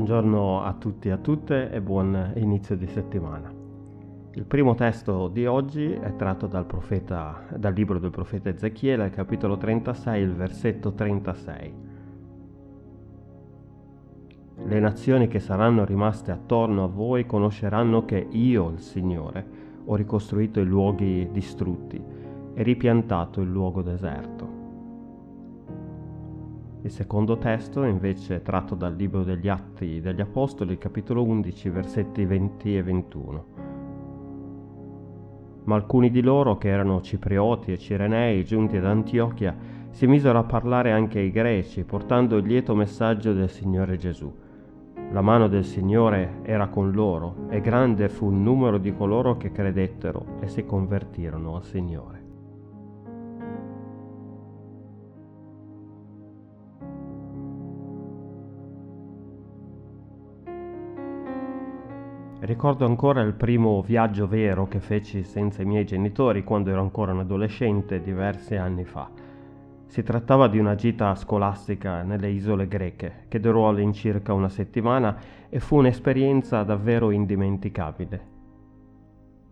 Buongiorno a tutti e a tutte e buon inizio di settimana. Il primo testo di oggi è tratto dal, profeta, dal libro del profeta Ezechiele, capitolo 36, il versetto 36. Le nazioni che saranno rimaste attorno a voi conosceranno che io, il Signore, ho ricostruito i luoghi distrutti e ripiantato il luogo deserto. Il secondo testo invece tratto dal libro degli Atti degli Apostoli, capitolo 11, versetti 20 e 21. Ma alcuni di loro, che erano ciprioti e cirenei, giunti ad Antiochia, si misero a parlare anche ai greci, portando il lieto messaggio del Signore Gesù. La mano del Signore era con loro, e grande fu il numero di coloro che credettero e si convertirono al Signore. Ricordo ancora il primo viaggio vero che feci senza i miei genitori quando ero ancora un adolescente diversi anni fa. Si trattava di una gita scolastica nelle isole greche che durò all'incirca una settimana e fu un'esperienza davvero indimenticabile.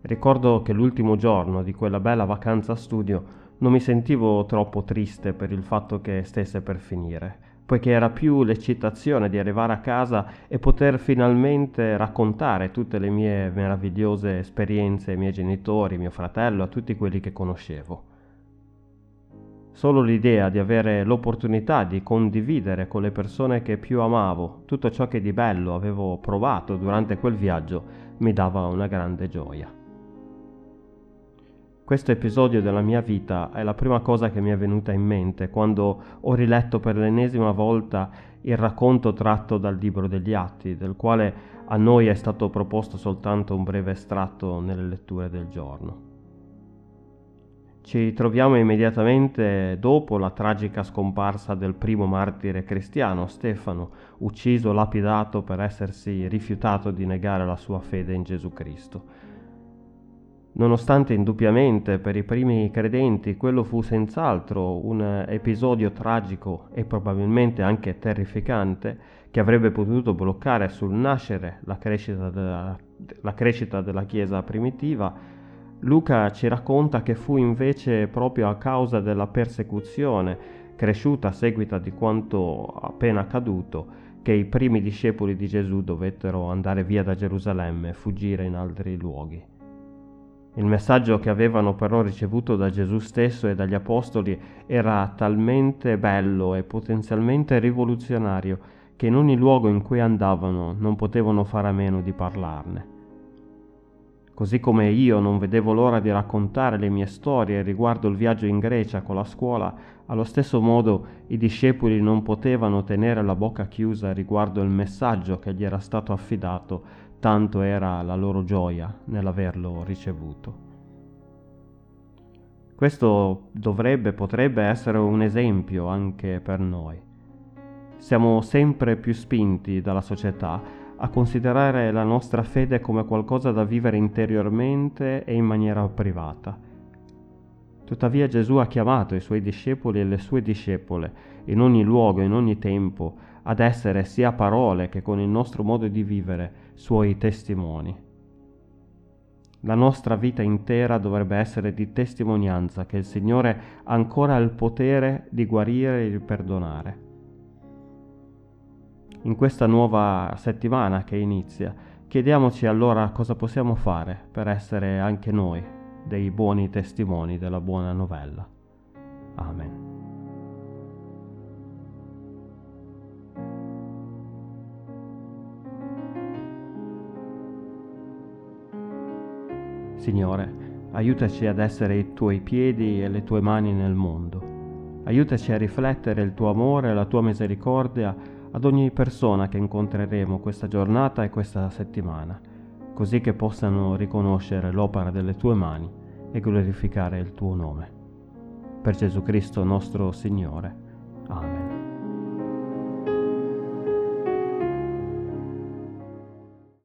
Ricordo che l'ultimo giorno di quella bella vacanza studio non mi sentivo troppo triste per il fatto che stesse per finire poiché era più l'eccitazione di arrivare a casa e poter finalmente raccontare tutte le mie meravigliose esperienze ai miei genitori, mio fratello, a tutti quelli che conoscevo. Solo l'idea di avere l'opportunità di condividere con le persone che più amavo tutto ciò che di bello avevo provato durante quel viaggio mi dava una grande gioia. Questo episodio della mia vita è la prima cosa che mi è venuta in mente quando ho riletto per l'ennesima volta il racconto tratto dal libro degli Atti, del quale a noi è stato proposto soltanto un breve estratto nelle letture del giorno. Ci troviamo immediatamente dopo la tragica scomparsa del primo martire cristiano, Stefano, ucciso lapidato per essersi rifiutato di negare la sua fede in Gesù Cristo. Nonostante indubbiamente per i primi credenti quello fu senz'altro un episodio tragico e probabilmente anche terrificante che avrebbe potuto bloccare sul nascere la crescita della, la crescita della Chiesa primitiva, Luca ci racconta che fu invece proprio a causa della persecuzione cresciuta a seguito di quanto appena accaduto che i primi discepoli di Gesù dovettero andare via da Gerusalemme e fuggire in altri luoghi. Il messaggio che avevano però ricevuto da Gesù stesso e dagli Apostoli era talmente bello e potenzialmente rivoluzionario che in ogni luogo in cui andavano non potevano fare a meno di parlarne. Così come io non vedevo l'ora di raccontare le mie storie riguardo il viaggio in Grecia con la scuola, allo stesso modo i discepoli non potevano tenere la bocca chiusa riguardo il messaggio che gli era stato affidato tanto era la loro gioia nell'averlo ricevuto. Questo dovrebbe, potrebbe essere un esempio anche per noi. Siamo sempre più spinti dalla società a considerare la nostra fede come qualcosa da vivere interiormente e in maniera privata. Tuttavia Gesù ha chiamato i suoi discepoli e le sue discepole in ogni luogo, in ogni tempo, ad essere sia parole che con il nostro modo di vivere suoi testimoni. La nostra vita intera dovrebbe essere di testimonianza che il Signore ancora ha il potere di guarire e di perdonare. In questa nuova settimana che inizia, chiediamoci allora cosa possiamo fare per essere anche noi dei buoni testimoni della buona novella. Amen. Signore, aiutaci ad essere i tuoi piedi e le tue mani nel mondo. Aiutaci a riflettere il tuo amore e la tua misericordia ad ogni persona che incontreremo questa giornata e questa settimana, così che possano riconoscere l'opera delle tue mani e glorificare il tuo nome. Per Gesù Cristo nostro Signore. Amen.